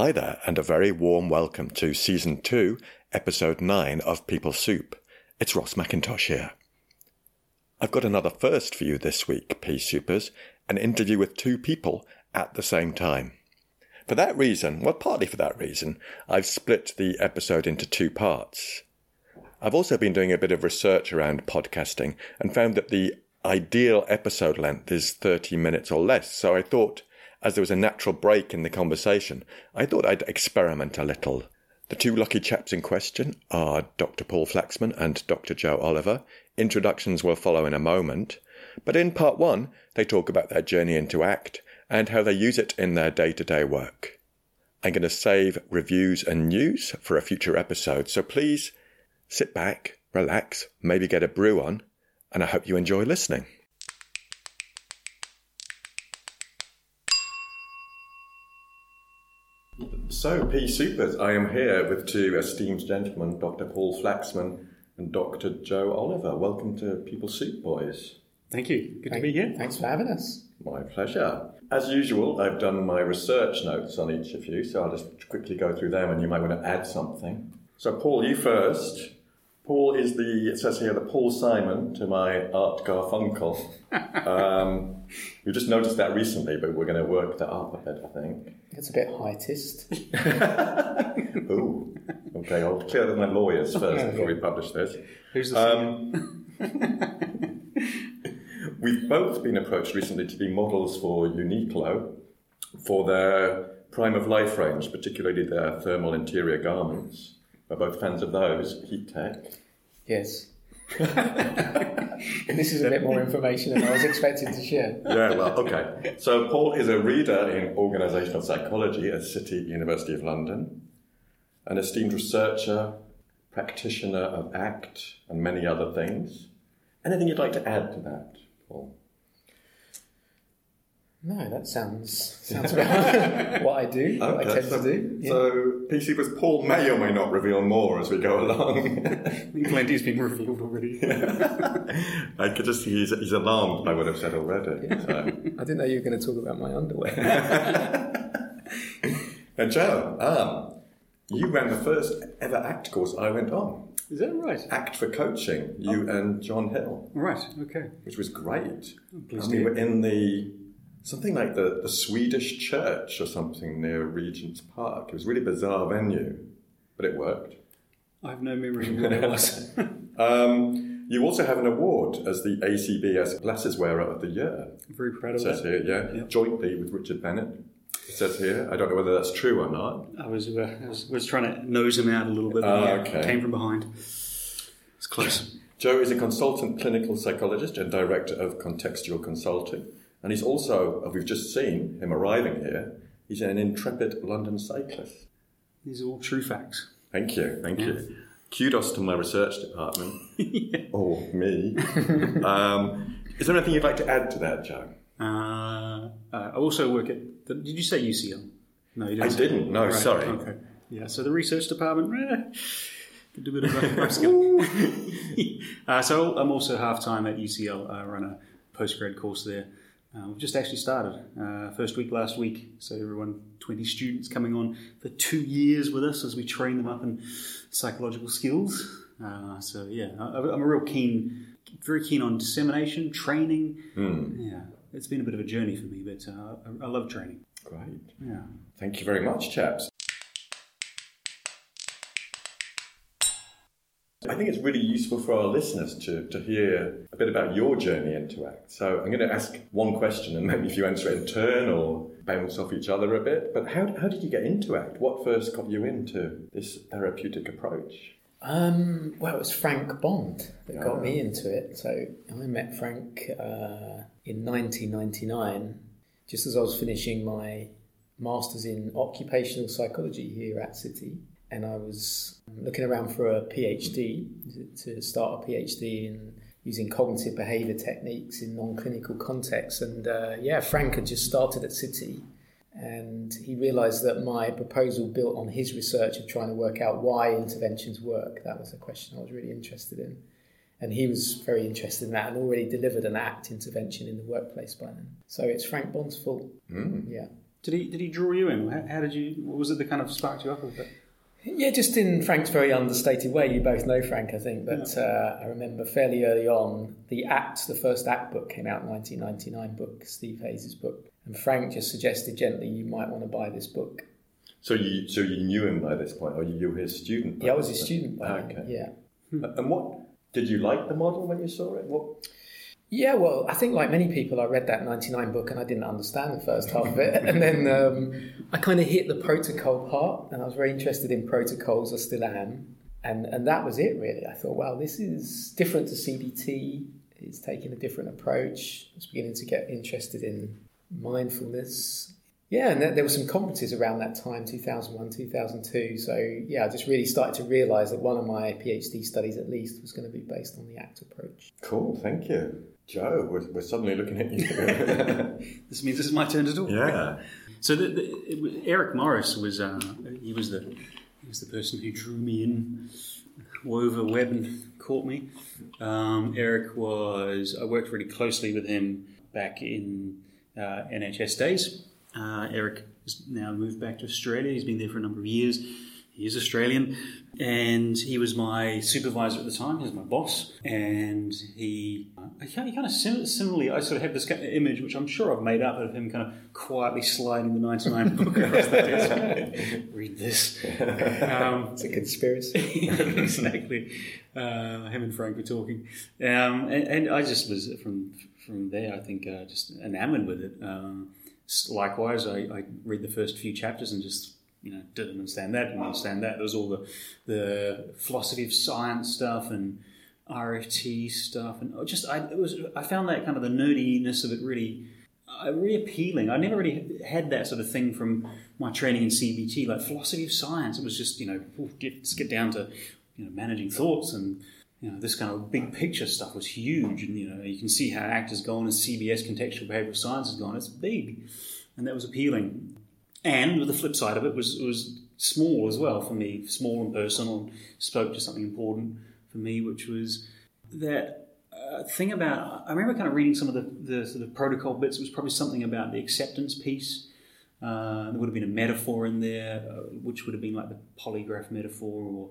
Hi there, and a very warm welcome to Season 2, Episode 9 of People Soup. It's Ross McIntosh here. I've got another first for you this week, Pea Soupers, an interview with two people at the same time. For that reason, well, partly for that reason, I've split the episode into two parts. I've also been doing a bit of research around podcasting and found that the ideal episode length is 30 minutes or less, so I thought as there was a natural break in the conversation, I thought I'd experiment a little. The two lucky chaps in question are Dr. Paul Flaxman and Dr. Joe Oliver. Introductions will follow in a moment. But in part one, they talk about their journey into ACT and how they use it in their day to day work. I'm going to save reviews and news for a future episode, so please sit back, relax, maybe get a brew on, and I hope you enjoy listening. So, Pea Soupers, I am here with two esteemed gentlemen, Dr. Paul Flaxman and Dr. Joe Oliver. Welcome to People Soup Boys. Thank you. Good Thank, to be here. Thanks for having us. My pleasure. As usual, I've done my research notes on each of you, so I'll just quickly go through them and you might want to add something. So, Paul, you first. Paul is the, it says here, the Paul Simon to my Art Garfunkel. um, we just noticed that recently, but we're going to work that up a bit, I think. It's a bit heightist. Ooh. Okay, I'll clear with my lawyers first before we publish this. Who's the Um, we've both been approached recently to be models for Uniqlo for their Prime of Life range, particularly their thermal interior garments. We're both fans of those, Heat Tech. Yes. this is a bit more information than I was expecting to share. Yeah, well, okay. So Paul is a reader in organisational psychology at City University of London, an esteemed researcher, practitioner of ACT, and many other things. Anything you'd like to add to that, Paul? No, that sounds sounds about what I do, what I tend so, to do. Yeah. so PC was Paul may or may not reveal more as we go along. Plenty's been revealed already. I could just see he's, he's alarmed by what I've said already. So. I didn't know you were going to talk about my underwear. And Joe, um, you ran the first ever ACT course I went on. Is that right? ACT for Coaching, you and John Hill, Right. Okay. which was great. pleased and we were in the something like the, the Swedish church or something near Regent's Park. It was a really bizarre venue, but it worked. I have no memory of what it was. Um, you also have an award as the ACBS Glasses Wearer of the Year. I'm Very proud It of says that. here, yeah, Yep. jointly with Richard Bennett. It says here. I don't know whether that's true or not. I was, uh, I was was trying to nose him out a little bit. yeah, okay. Came from behind. It's close. Joe is a consultant clinical psychologist and director of contextual consulting. And he's also, uh, we've just seen him arriving here, he's an intrepid London cyclist. These are all true facts. Thank you, thank you. Kudos to my research department. Or me. um, is there anything you'd like to add to that, Joe? Uh, uh, I also work at. The, did you say UCL? No, you I didn't. say- didn't, no, Right, sorry. Okay. Yeah. So the research department. Eh, could do a bit of upskill. uh, so I'm also half time at UCL. I run a postgrad course there. Uh, we've just actually started uh, first week last week. So everyone, 20 students coming on for two years with us as we train them up in psychological skills. Uh, so yeah, I, I'm a real keen, very keen on dissemination, training. Yeah, it's been a bit of a journey for me, but uh, I, I love training. Great. Yeah. Thank you very much, chaps. I think it's really useful for our listeners to, to hear a bit about your journey into ACT. So I'm going to ask one question and maybe if you answer it in turn or bounce off each other a bit. But how, how did you get into ACT? What first got you into this therapeutic approach? Um, well, it was Frank Bond that got me into it. So I met Frank uh, in 1999, just as I was finishing my master's in occupational psychology here at City. And I was looking around for a PhD to start a PhD in using cognitive behavior techniques in non clinical contexts. And uh, yeah, Frank had just started at City and he realized that my proposal built on his research of trying to work out why interventions work. That was a question I was really interested in. And he was very interested in that and already delivered an ACT intervention in the workplace by then. So it's Frank Bond's fault. Mm. Yeah. Did he did he draw you in? How, how did you? What was it that kind of sparked you up a bit? Yeah, just in Frank's very understated way. You both know Frank, I think, but uh, I remember fairly early on the Act, the first Act book came out in 1999 book, Steve Hayes' book, and Frank just suggested gently you might want to buy this book. So you so you knew him by this point, or you were his student? Yeah, I was his student. By Ah, then, okay. Yeah. And what did you like the model when you saw it? What? Yeah, well, I think like many people, I read that 99 book and I didn't understand the first half of it. And then um, I kind of hit the protocol part and I was very interested in protocols, I still am. And, and that was it, really. I thought, wow, this is different to CBT. It's taking a different approach. I was beginning to get interested in mindfulness. Yeah, and there, there were some conferences around that time, 2001, 2002. So, yeah, I just really started to realize that one of my PhD studies, at least, was going to be based on the ACT approach. Cool, thank you, Joe. We're, we're suddenly looking at you. This means this is my turn to talk. yeah. So the, the, it Eric Morris was uh, he was the he was the person who drew me in, wove a web and caught me. Um, Eric was I worked really closely with him back in uh, NHS days. Uh, Eric has now moved back to Australia. He's been there for a number of years. He is Australian, and he was my supervisor at the time. He was my boss, and he, kind of, kind of sim- similarly, I sort of have this kind of image, which I'm sure I've made up of him, kind of quietly sliding the 99 book across the desk. Read this. Um, It's a conspiracy. exactly. Uh, him and Frank were talking, um, and, and I just was from from there. I think uh, just enamored with it. Um, s- likewise, I, I read the first few chapters and just you know didn't understand that, didn't understand that. There was all the the philosophy of science stuff and RFT stuff, and just I it was I found that kind of the nerdiness of it really uh, really appealing. I never really had that sort of thing from my training in CBT, like philosophy of science. It was just you know get, let's get down to you know managing thoughts and you know this kind of big picture stuff was huge. And you know you can see how ACT has gone and CBS contextual behavioral science has gone. It's big, and that was appealing. And the flip side of it was it was small as well for me, small and personal, and spoke to something important for me, which was that uh, thing about I remember kind of reading some of the, the sort of protocol bits. It was probably something about the acceptance piece. Uh, there would have been a metaphor in there, uh, which would have been like the polygraph metaphor or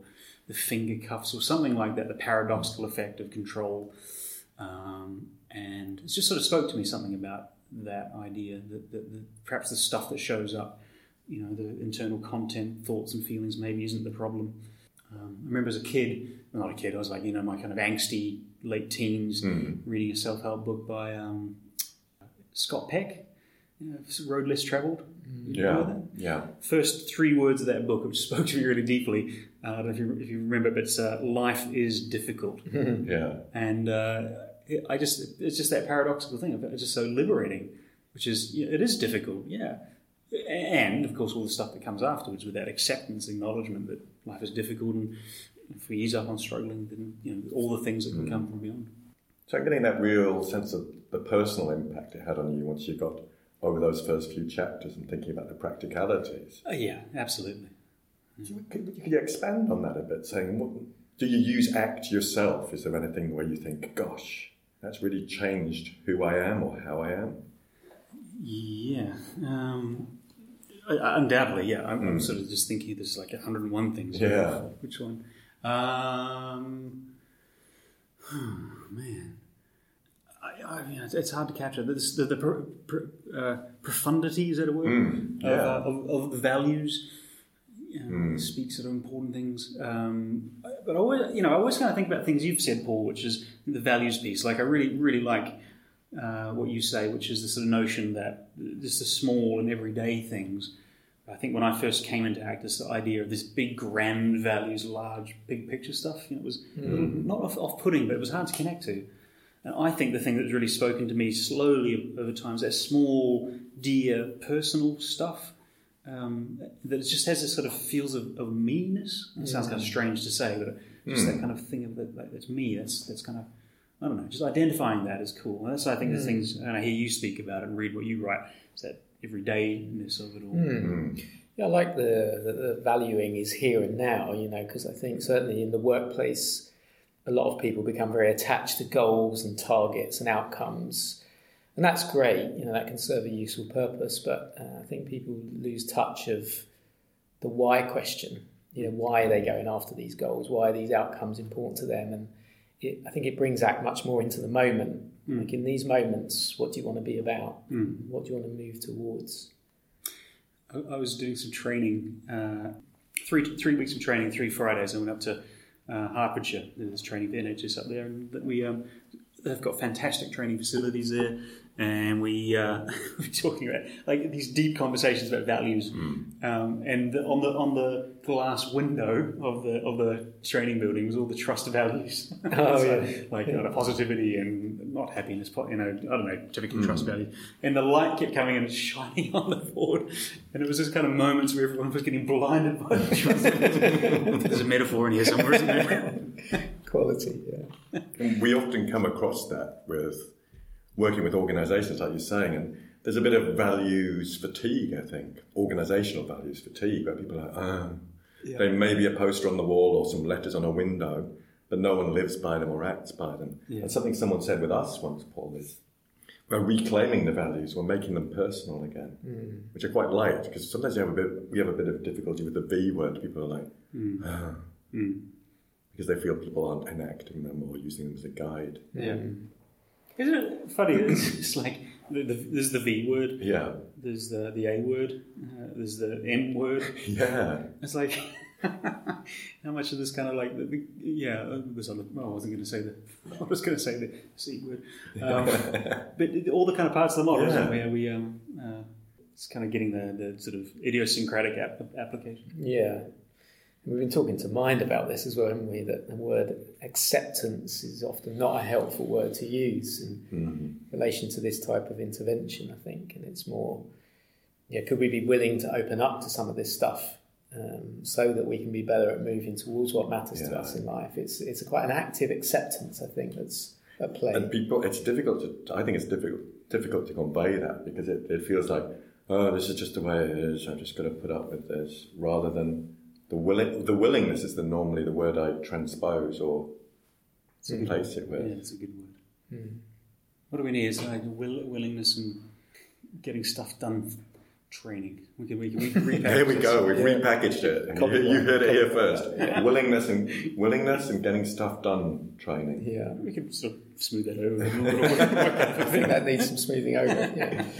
the finger cuffs or something like that, the paradoxical effect of control. Um, and it just sort of spoke to me something about that idea that, that, that perhaps the stuff that shows up, you know, the internal content, thoughts, and feelings maybe isn't the problem. Um, I remember as a kid, well, not a kid, I was like, you know, my kind of angsty late teens, reading a self help book by um, Scott Peck, you know, Road Less Traveled. Yeah. Yeah. First three words of that book, which spoke to me really deeply. I don't know if you, if you remember, but it's uh, life is difficult. Yeah. and uh, I just it's just that paradoxical thing. It's just so liberating, which is you know, it is difficult, yeah. And of course, all the stuff that comes afterwards with that acceptance, acknowledgement that life is difficult, and if we ease up on struggling, then you know all the things that can come from beyond. So I'm getting that real sense of the personal impact it had on you once you got over those first few chapters and thinking about the practicalities. Uh, yeah, absolutely. So Could, could you expand on that a bit, saying, what, do you use ACT yourself? Is there anything where you think, gosh, that's really changed who I am or how I am? Yeah, um, undoubtedly. Yeah, I'm, I'm sort of just thinking there's like 101 things. Yeah. Which one? Um, man, I, I, you know, it's, it's hard to capture. The, the, the pro, pro, uh, profundity is that a word? yeah. Of, uh, of, of the values. You know, Speaks of important things, um, but I always, you know, I always kind of think about things you've said, Paul, which is the values piece. Like I really, really like uh, what you say, which is the sort of notion that just the small and everyday things. I think when I first came into ACT, this idea of this big, grand values, large, big picture stuff, you know, it was little- not off, off-putting, but it was hard to connect to. And I think the thing that's really spoken to me slowly over time is that small, dear, personal stuff um, that it just has this sort of feels of, of me-ness. It sounds kind of mm. strange to say, but just that mm. kind of thing of that, like, that's me. That's that's kind of I don't know. Just identifying that is cool. And that's I think the mm. things, and I hear you speak about it and read what you write. Is that everydayness of it all? Yeah, I like the, the, the valuing is here and now, you know, because I think certainly in the workplace, a lot of people become very attached to goals and targets and outcomes. And that's great. You know, that can serve a useful purpose. But uh, I think people lose touch of the why question. You know, why are they going after these goals? Why are these outcomes important to them? And it, I think it brings ACT much more into the moment. Mm. Like in these moments, what do you want to be about? Mm. What do you want to move towards? I, I was doing some training, uh, three three weeks of training, three Fridays. I went up to uh, Hertfordshire. There's training for NHS up there, and we um, they've got fantastic training facilities there and we uh, were talking about like these deep conversations about values. Mm. Um, and the, on the on the glass window of the of the training building was all the trust values. Oh so, yeah, like yeah. You know, positivity and not happiness. You know, I don't know, typical mm. trust values. And the light kept coming and shining on the board, and it was this kind of moments where everyone was getting blinded by the trust. There's a metaphor in here somewhere, isn't there? Quality, yeah. We often come across that with working with organisations, like you're saying, and there's a bit of values fatigue, I think, organisational values fatigue, where people are like, ah, yeah. there may be a poster on the wall or some letters on a window, but no one lives by them or acts by them. Yeah. And something someone said with us once, Paul, is we're reclaiming the values, we're making them personal again, mm. which I quite like because sometimes we have a bit, we have a bit of difficulty with the V word. People are like, mm. ah, mm. Because they feel people aren't enacting them or using them as a guide. Yeah. Isn't it funny? It's, it's like the, the, there's the V word. Yeah. There's the the A word. Uh, there's the M word. Yeah. It's like how much of this kind of like the, the yeah. Was on the, oh, I wasn't going to say the. I was going to say the C word. Um, but all the kind of parts of the model, yeah. where we um, uh, it's kind of getting the, the sort of idiosyncratic ap- application. Yeah. We've been talking to Mind about this as well, haven't we? That the word acceptance is often not a helpful word to use in mm-hmm. relation to this type of intervention, I think. And it's more, yeah, could we be willing to open up to some of this stuff um, so that we can be better at moving towards what matters yeah. to us in life? It's, it's quite an active acceptance, I think, that's at play. And people, it's difficult to, I think it's difficult, difficult to convey that because it, it feels like, oh, this is just the way it is, I've just got to put up with this, rather than the willing the willingness is the normally the word I transpose or mm. replace it with. Yeah, it's a good word. Mm. What do we need? Is like will, willingness and getting stuff done. Training. We can we can, we can repackage. there we go. We've yeah. repackaged it. You, you, heard it here first. Yeah. Willingness and willingness and getting stuff done. Training. Yeah, we can sort of smooth that over. I think that needs some smoothing over. Yeah.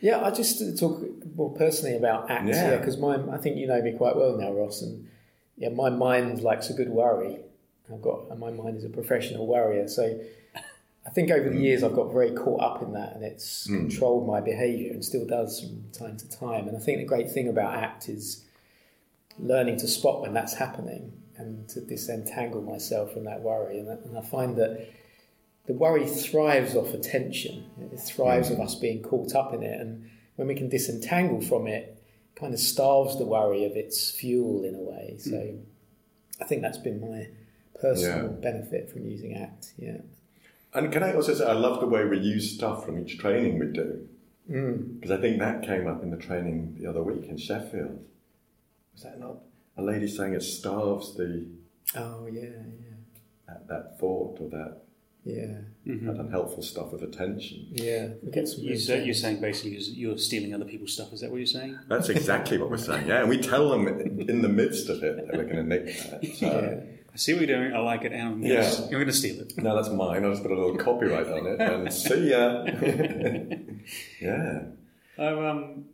Yeah, I just talk more personally about ACT. Yeah, because yeah, my I think you know me quite well now, Ross, and yeah, my mind likes a good worry. I've got and my mind is a professional worrier, so I think over the years I've got very caught up in that, and it's mm. controlled my behaviour and still does from time to time. And I think the great thing about ACT is learning to spot when that's happening and to disentangle myself from that worry. And, and I find that the worry thrives off attention. It thrives mm. of us being caught up in it, and when we can disentangle from it, it kind of starves the worry of its fuel in a way. So, mm. I think that's been my personal yeah. benefit from using ACT. Yeah. And can I also say, I love the way we use stuff from each training we do. Because mm. I think that came up in the training the other week in Sheffield. Was that not a lady saying it starves the. Oh, yeah, yeah. That, that thought or that yeah. Mm-hmm. That unhelpful stuff of attention. Yeah. You say, you're saying basically you're stealing other people's stuff. Is that what you're saying? That's exactly what we're saying. Yeah, and we tell them in the midst of it that we're going to nick that. So. Yeah. I see what you're doing. I like it. And I'm yeah. Gonna, you're going to steal it. No, that's mine. I'll just put a little copyright on it and see ya. yeah. i um,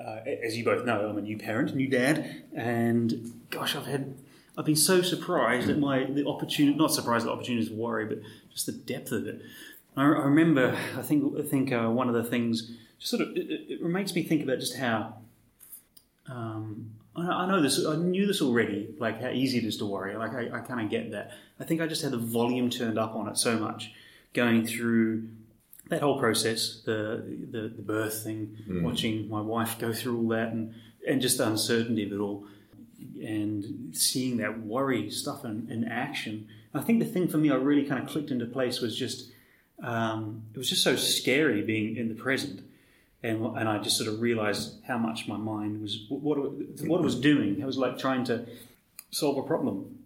uh, as you both know, I'm a new parent, new dad, and gosh, I've had I've been so surprised at my the opportunity, not surprised at the opportunities of worry, but just the depth of it. I, I remember, I think, I think uh, one of the things just sort of it, it, makes me think about just how. Um, I, I know this. I knew this already. Like how easy it is to worry. Like I, I kind of get that. I think I just had the volume turned up on it so much, going through that whole process, the the, the birth thing, mm. watching my wife go through all that, and and just the uncertainty of it all and seeing that worry stuff in, in action. I think the thing for me I really kind of clicked into place was just um, it was just so scary being in the present, and and I just sort of realized how much my mind was what what it was doing. It was like trying to solve a problem.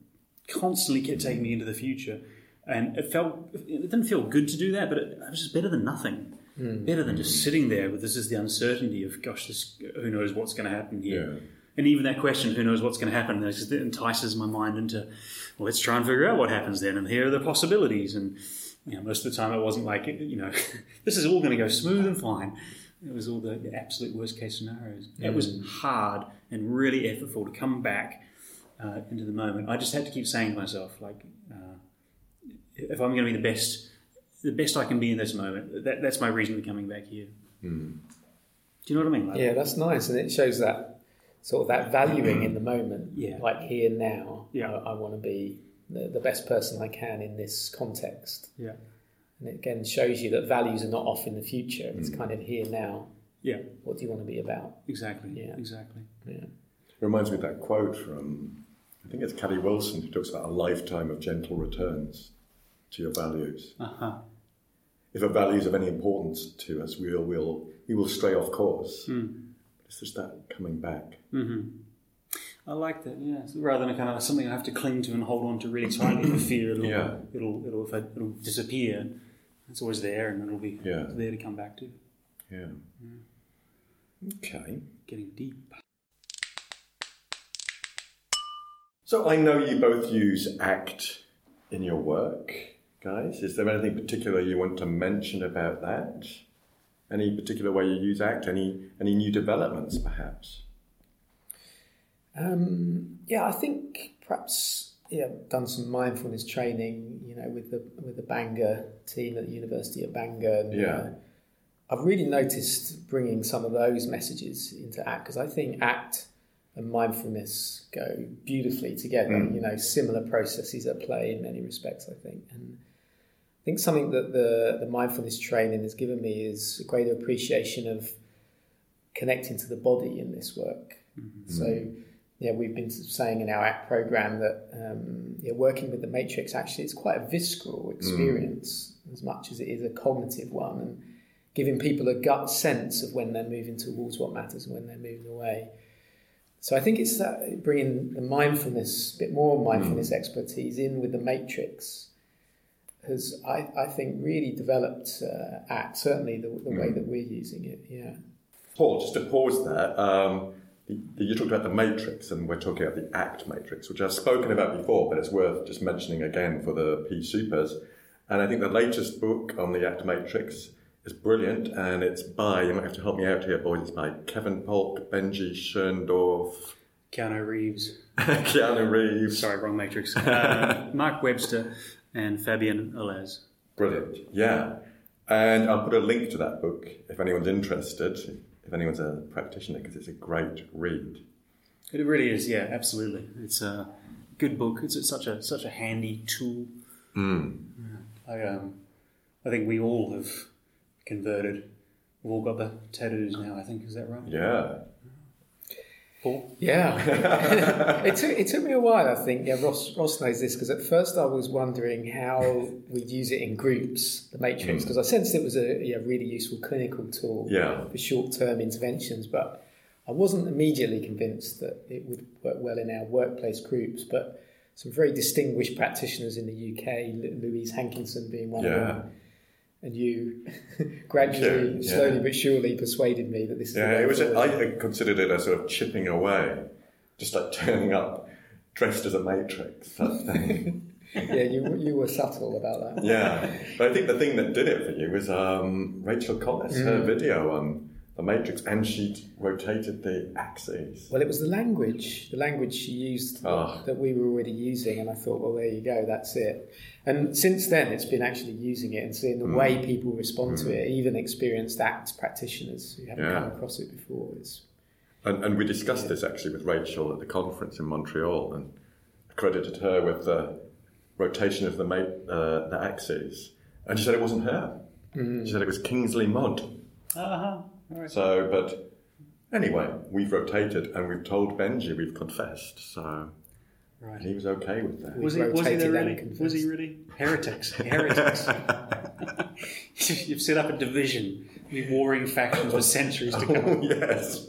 Constantly kept taking me into the future, and it felt it didn't feel good to do that, but it, it was just better than nothing. better than just sitting there with this is the uncertainty of gosh, this who knows what's going to happen here. Yeah. And even that question, who knows what's going to happen, it entices my mind into, well, let's try and figure out what happens then, and here are the possibilities. And you know, most of the time, it wasn't like you know, this is all going to go smooth and fine. It was all the, the absolute worst case scenarios. It was hard and really effortful to come back uh, into the moment. I just had to keep saying to myself, like, uh, if I'm going to be the best, the best I can be in this moment, that, that's my reason for coming back here. Do you know what I mean? Like, Yeah, that's nice, and it shows that sort of that valuing in the moment. Yeah. like here now. Yeah. I, I want to be the, the best person I can in this context, yeah, and it again shows you that values are not off in the future. It's kind of here now. yeah, What do you want to be about? exactly, Yeah. exactly. Yeah. It reminds me of that quote from, I think it's Kelly Wilson, who talks about a lifetime of gentle returns to your values. Uh huh. If a value is of any importance to us, we'll, we'll, we will stray off course. Hmm. It's just that coming back. Mm-hmm. I like that. Yeah, So rather than kind of something I have to cling to and hold on to really tightly for fear it'll Yeah. it'll it'll, if I, it'll disappear. It's always there, and it'll be Yeah. there to come back to. Yeah. Okay. Getting deep. So I know you both use ACT in your work, guys. Is there anything particular you want to mention about that? Any particular way you use ACT? Any any new developments, perhaps? Um, yeah, I think perhaps yeah, done some mindfulness training, you know, with the with the Bangor team at the University of Bangor. And, Yeah. uh, I've really noticed bringing some of those messages into ACT because I think ACT and mindfulness go beautifully together. You know, similar processes at play in many respects. I think, and I think something that the the mindfulness training has given me is a greater appreciation of connecting to the body in this work. Mm-hmm. So, yeah, we've been saying in our app program that um, yeah, working with the matrix actually it's quite a visceral mm. experience as much as it is a cognitive one, and giving people a gut sense of when they're moving towards what matters and when they're moving away. So I think it's that bringing the mindfulness, a bit more mindfulness mm. expertise in with the matrix has, I, I think, really developed uh, ACT, certainly the, the way that we're using it, yeah. Paul, just to pause there, um, the, the, you talked about the matrix, and we're talking about the ACT matrix, which I've spoken about before, but it's worth just mentioning again for the Pea Soupers. And I think the latest book on the ACT matrix is brilliant, and it's by, you might have to help me out here, boys, it's by Kevin Polk, Benji Schoendorff, Keanu Reeves. Keanu Reeves. Sorry, wrong matrix. Uh, Mark Webster and Fabian Olaz. Brilliant, yeah. And I'll put a link to that book if anyone's interested, if anyone's a practitioner, because it's a great read. It really is, yeah, absolutely. It's a good book. It's such a such a handy tool. Hmm. Yeah. I um, I think we all have converted. We've all got the tattoos now. I think is that right, Yeah. Paul? Yeah, it took it took me a while. I think yeah, Ross Ross knows this because at first I was wondering how we'd use it in groups, the matrix, hmm. because I sensed it was a yeah, really useful clinical tool Yeah. for short term interventions, but I wasn't immediately convinced that it would work well in our workplace groups. But some very distinguished practitioners in the UK, Louise Hankinson being one of them, and you gradually, Yeah, yeah. slowly but surely persuaded me that this is Yeah, it was. A. I considered it a sort of chipping away, just like turning up dressed as a matrix type thing. yeah, you you were subtle about that. yeah, but I think the thing that did it for you was um, Rachel Collis, her video on the matrix, and she rotated the axes. Well, it was the language, the language she used Oh. that we were already using, and I thought, well, there you go, that's it. And since then, it's been actually using it and seeing the way people respond to it, even experienced ACT practitioners who haven't Yeah. come across it before. It's, And, and we discussed this actually with Rachel at the conference in Montreal, and credited her with the rotation of the ma- uh, the axes, and she said it wasn't her. She said it was Kingsley Mudd. Uh huh. All right. So, but anyway, we've rotated and we've told Benji we've confessed, so Right. he was okay with that. Was he? Was he there rotated really? and Was he really? Heretics. Heretics. You've set up a division with warring factions for centuries to Oh, come. yes.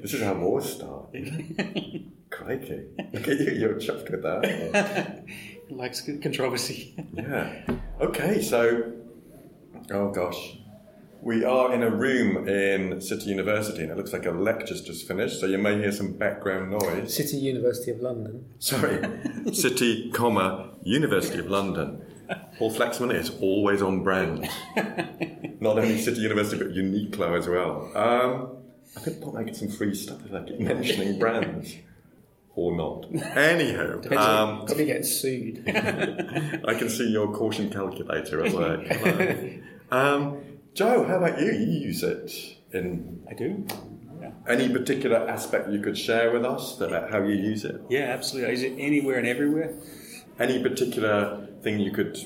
This is how wars start. Crikey. Look at you, you're chuffed with that. Likes controversy. Yeah. Okay, so, oh gosh. We are in a room in City University, and it looks like a lecture's just finished, so you may hear some background noise. City University of London. Sorry, City, comma University of London. Paul Flaxman is always on brand. Not only City University, but Uniqlo as well. Um, I think Paul might get some free stuff if I keep mentioning brands. Or not. Anyhow, um, Probably get sued. I can see your caution calculator at work. um, Joe, how about you? You use it in I do. Yeah. any particular aspect you could share with us about how you use it? Yeah, absolutely. Is it anywhere and everywhere? Any particular thing you could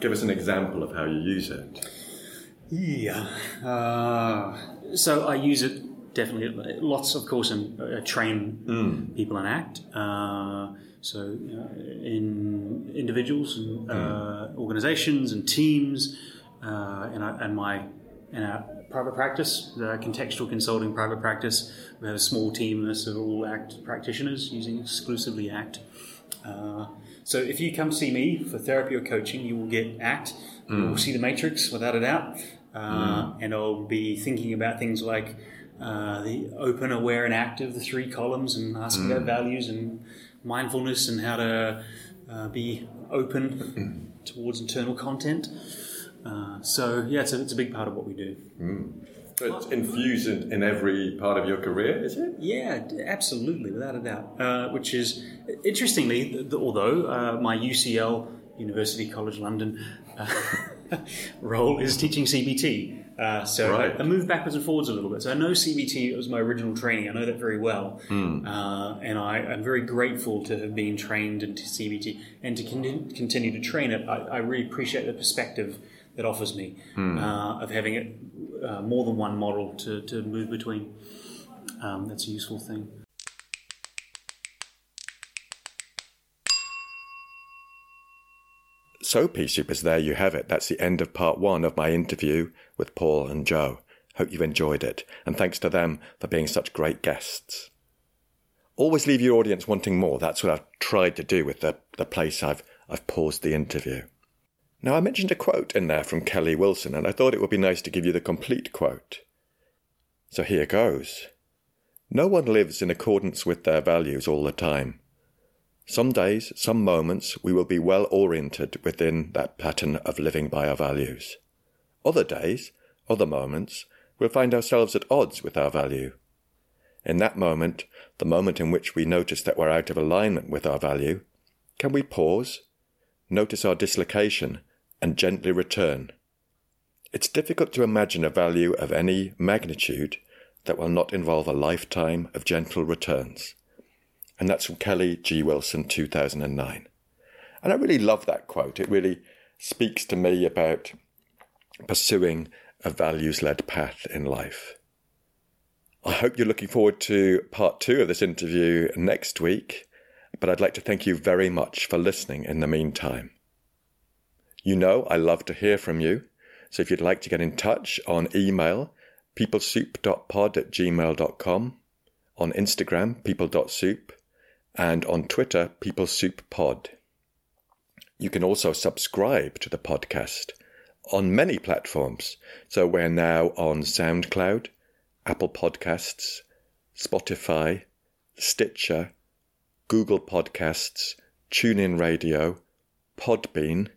give us an example of how you use it? Yeah. Uh, so I use it definitely. Lots, of course, in uh, train people in ACT. Uh, so in individuals and uh, organizations and teams, uh, and, I, and my in our private practice, the contextual consulting private practice, we have a small team that's of all ACT practitioners using exclusively ACT. Uh, so if you come see me for therapy or coaching, you will get ACT. You will see the matrix without a doubt, uh, and I'll be thinking about things like uh, the open, aware, and active, the three columns, and asking about values and mindfulness and how to uh, be open towards internal content. Uh, so yeah, it's a, it's a big part of what we do. So it's infused in, in every part of your career, is it? Yeah, absolutely, without a doubt. Uh, which is interestingly, th- th- although uh, my UCL University College London uh, role is teaching CBT. Uh, so Right. I, I moved backwards and forwards a little bit. So I know CBT it was my original training. I know that very well, uh, and I, I'm very grateful to have been trained into CBT and to con- continue to train it. I, I really appreciate the perspective that offers me uh, of having it uh, more than one model to, to move between. Um, that's a useful thing. So, Peacekeepers, there you have it. That's the end of part one of my interview with Paul and Joe. Hope you've enjoyed it, and thanks to them for being such great guests. Always leave your audience wanting more. That's what I've tried to do with the, the place I've, I've paused the interview. Now, I mentioned a quote in there from Kelly Wilson, and I thought it would be nice to give you the complete quote. So here goes. No one lives in accordance with their values all the time. Some days, some moments, we will be well oriented within that pattern of living by our values. Other days, other moments, we'll find ourselves at odds with our value. In that moment, the moment in which we notice that we're out of alignment with our value, can we pause, notice our dislocation, and gently return? It's difficult to imagine a value of any magnitude that will not involve a lifetime of gentle returns. And that's from Kelly G. Wilson, 2009. And I really love that quote. It really speaks to me about pursuing a values led path in life. I hope you're looking forward to part two of this interview next week, but I'd like to thank you very much for listening in the meantime. You know I love to hear from you, so if you'd like to get in touch on email, peoplesoup.pod at gmail.com, on Instagram, people.soup, and on Twitter, peoplesouppod. You can also subscribe to the podcast on many platforms. So we're now on SoundCloud, Apple Podcasts, Spotify, Stitcher, Google Podcasts, TuneIn Radio, Podbean,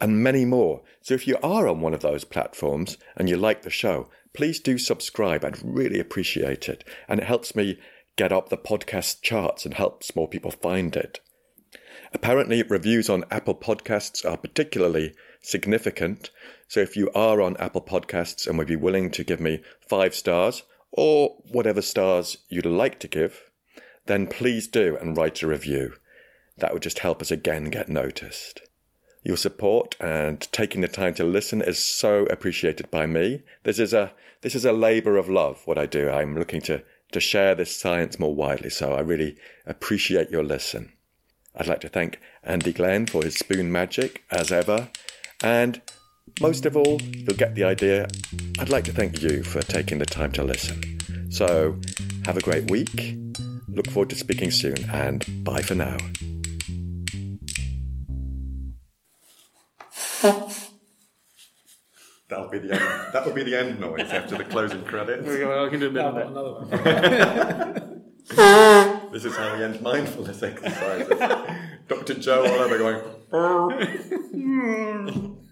and many more. So if you are on one of those platforms and you like the show, please do subscribe. I'd really appreciate it. And it helps me get up the podcast charts and helps more people find it. Apparently, reviews on Apple Podcasts are particularly significant. So if you are on Apple Podcasts and would be willing to give me five stars or whatever stars you'd like to give, then please do and write a review. That would just help us again get noticed. Your support and taking the time to listen is so appreciated by me. This is a this is a labour of love. What I do, I'm looking to to share this science more widely. So I really appreciate your listen. I'd like to thank Andy Glenn for his spoon magic as ever, and most of all, you'll get the idea. I'd like to thank you for taking the time to listen. So have a great week. Look forward to speaking soon, and bye for now. That'll be the end. That would be the end noise after the closing credits. We go. I can do a bit of I've got that. another one. This is how we end mindfulness exercises. Dr. Joe all over going.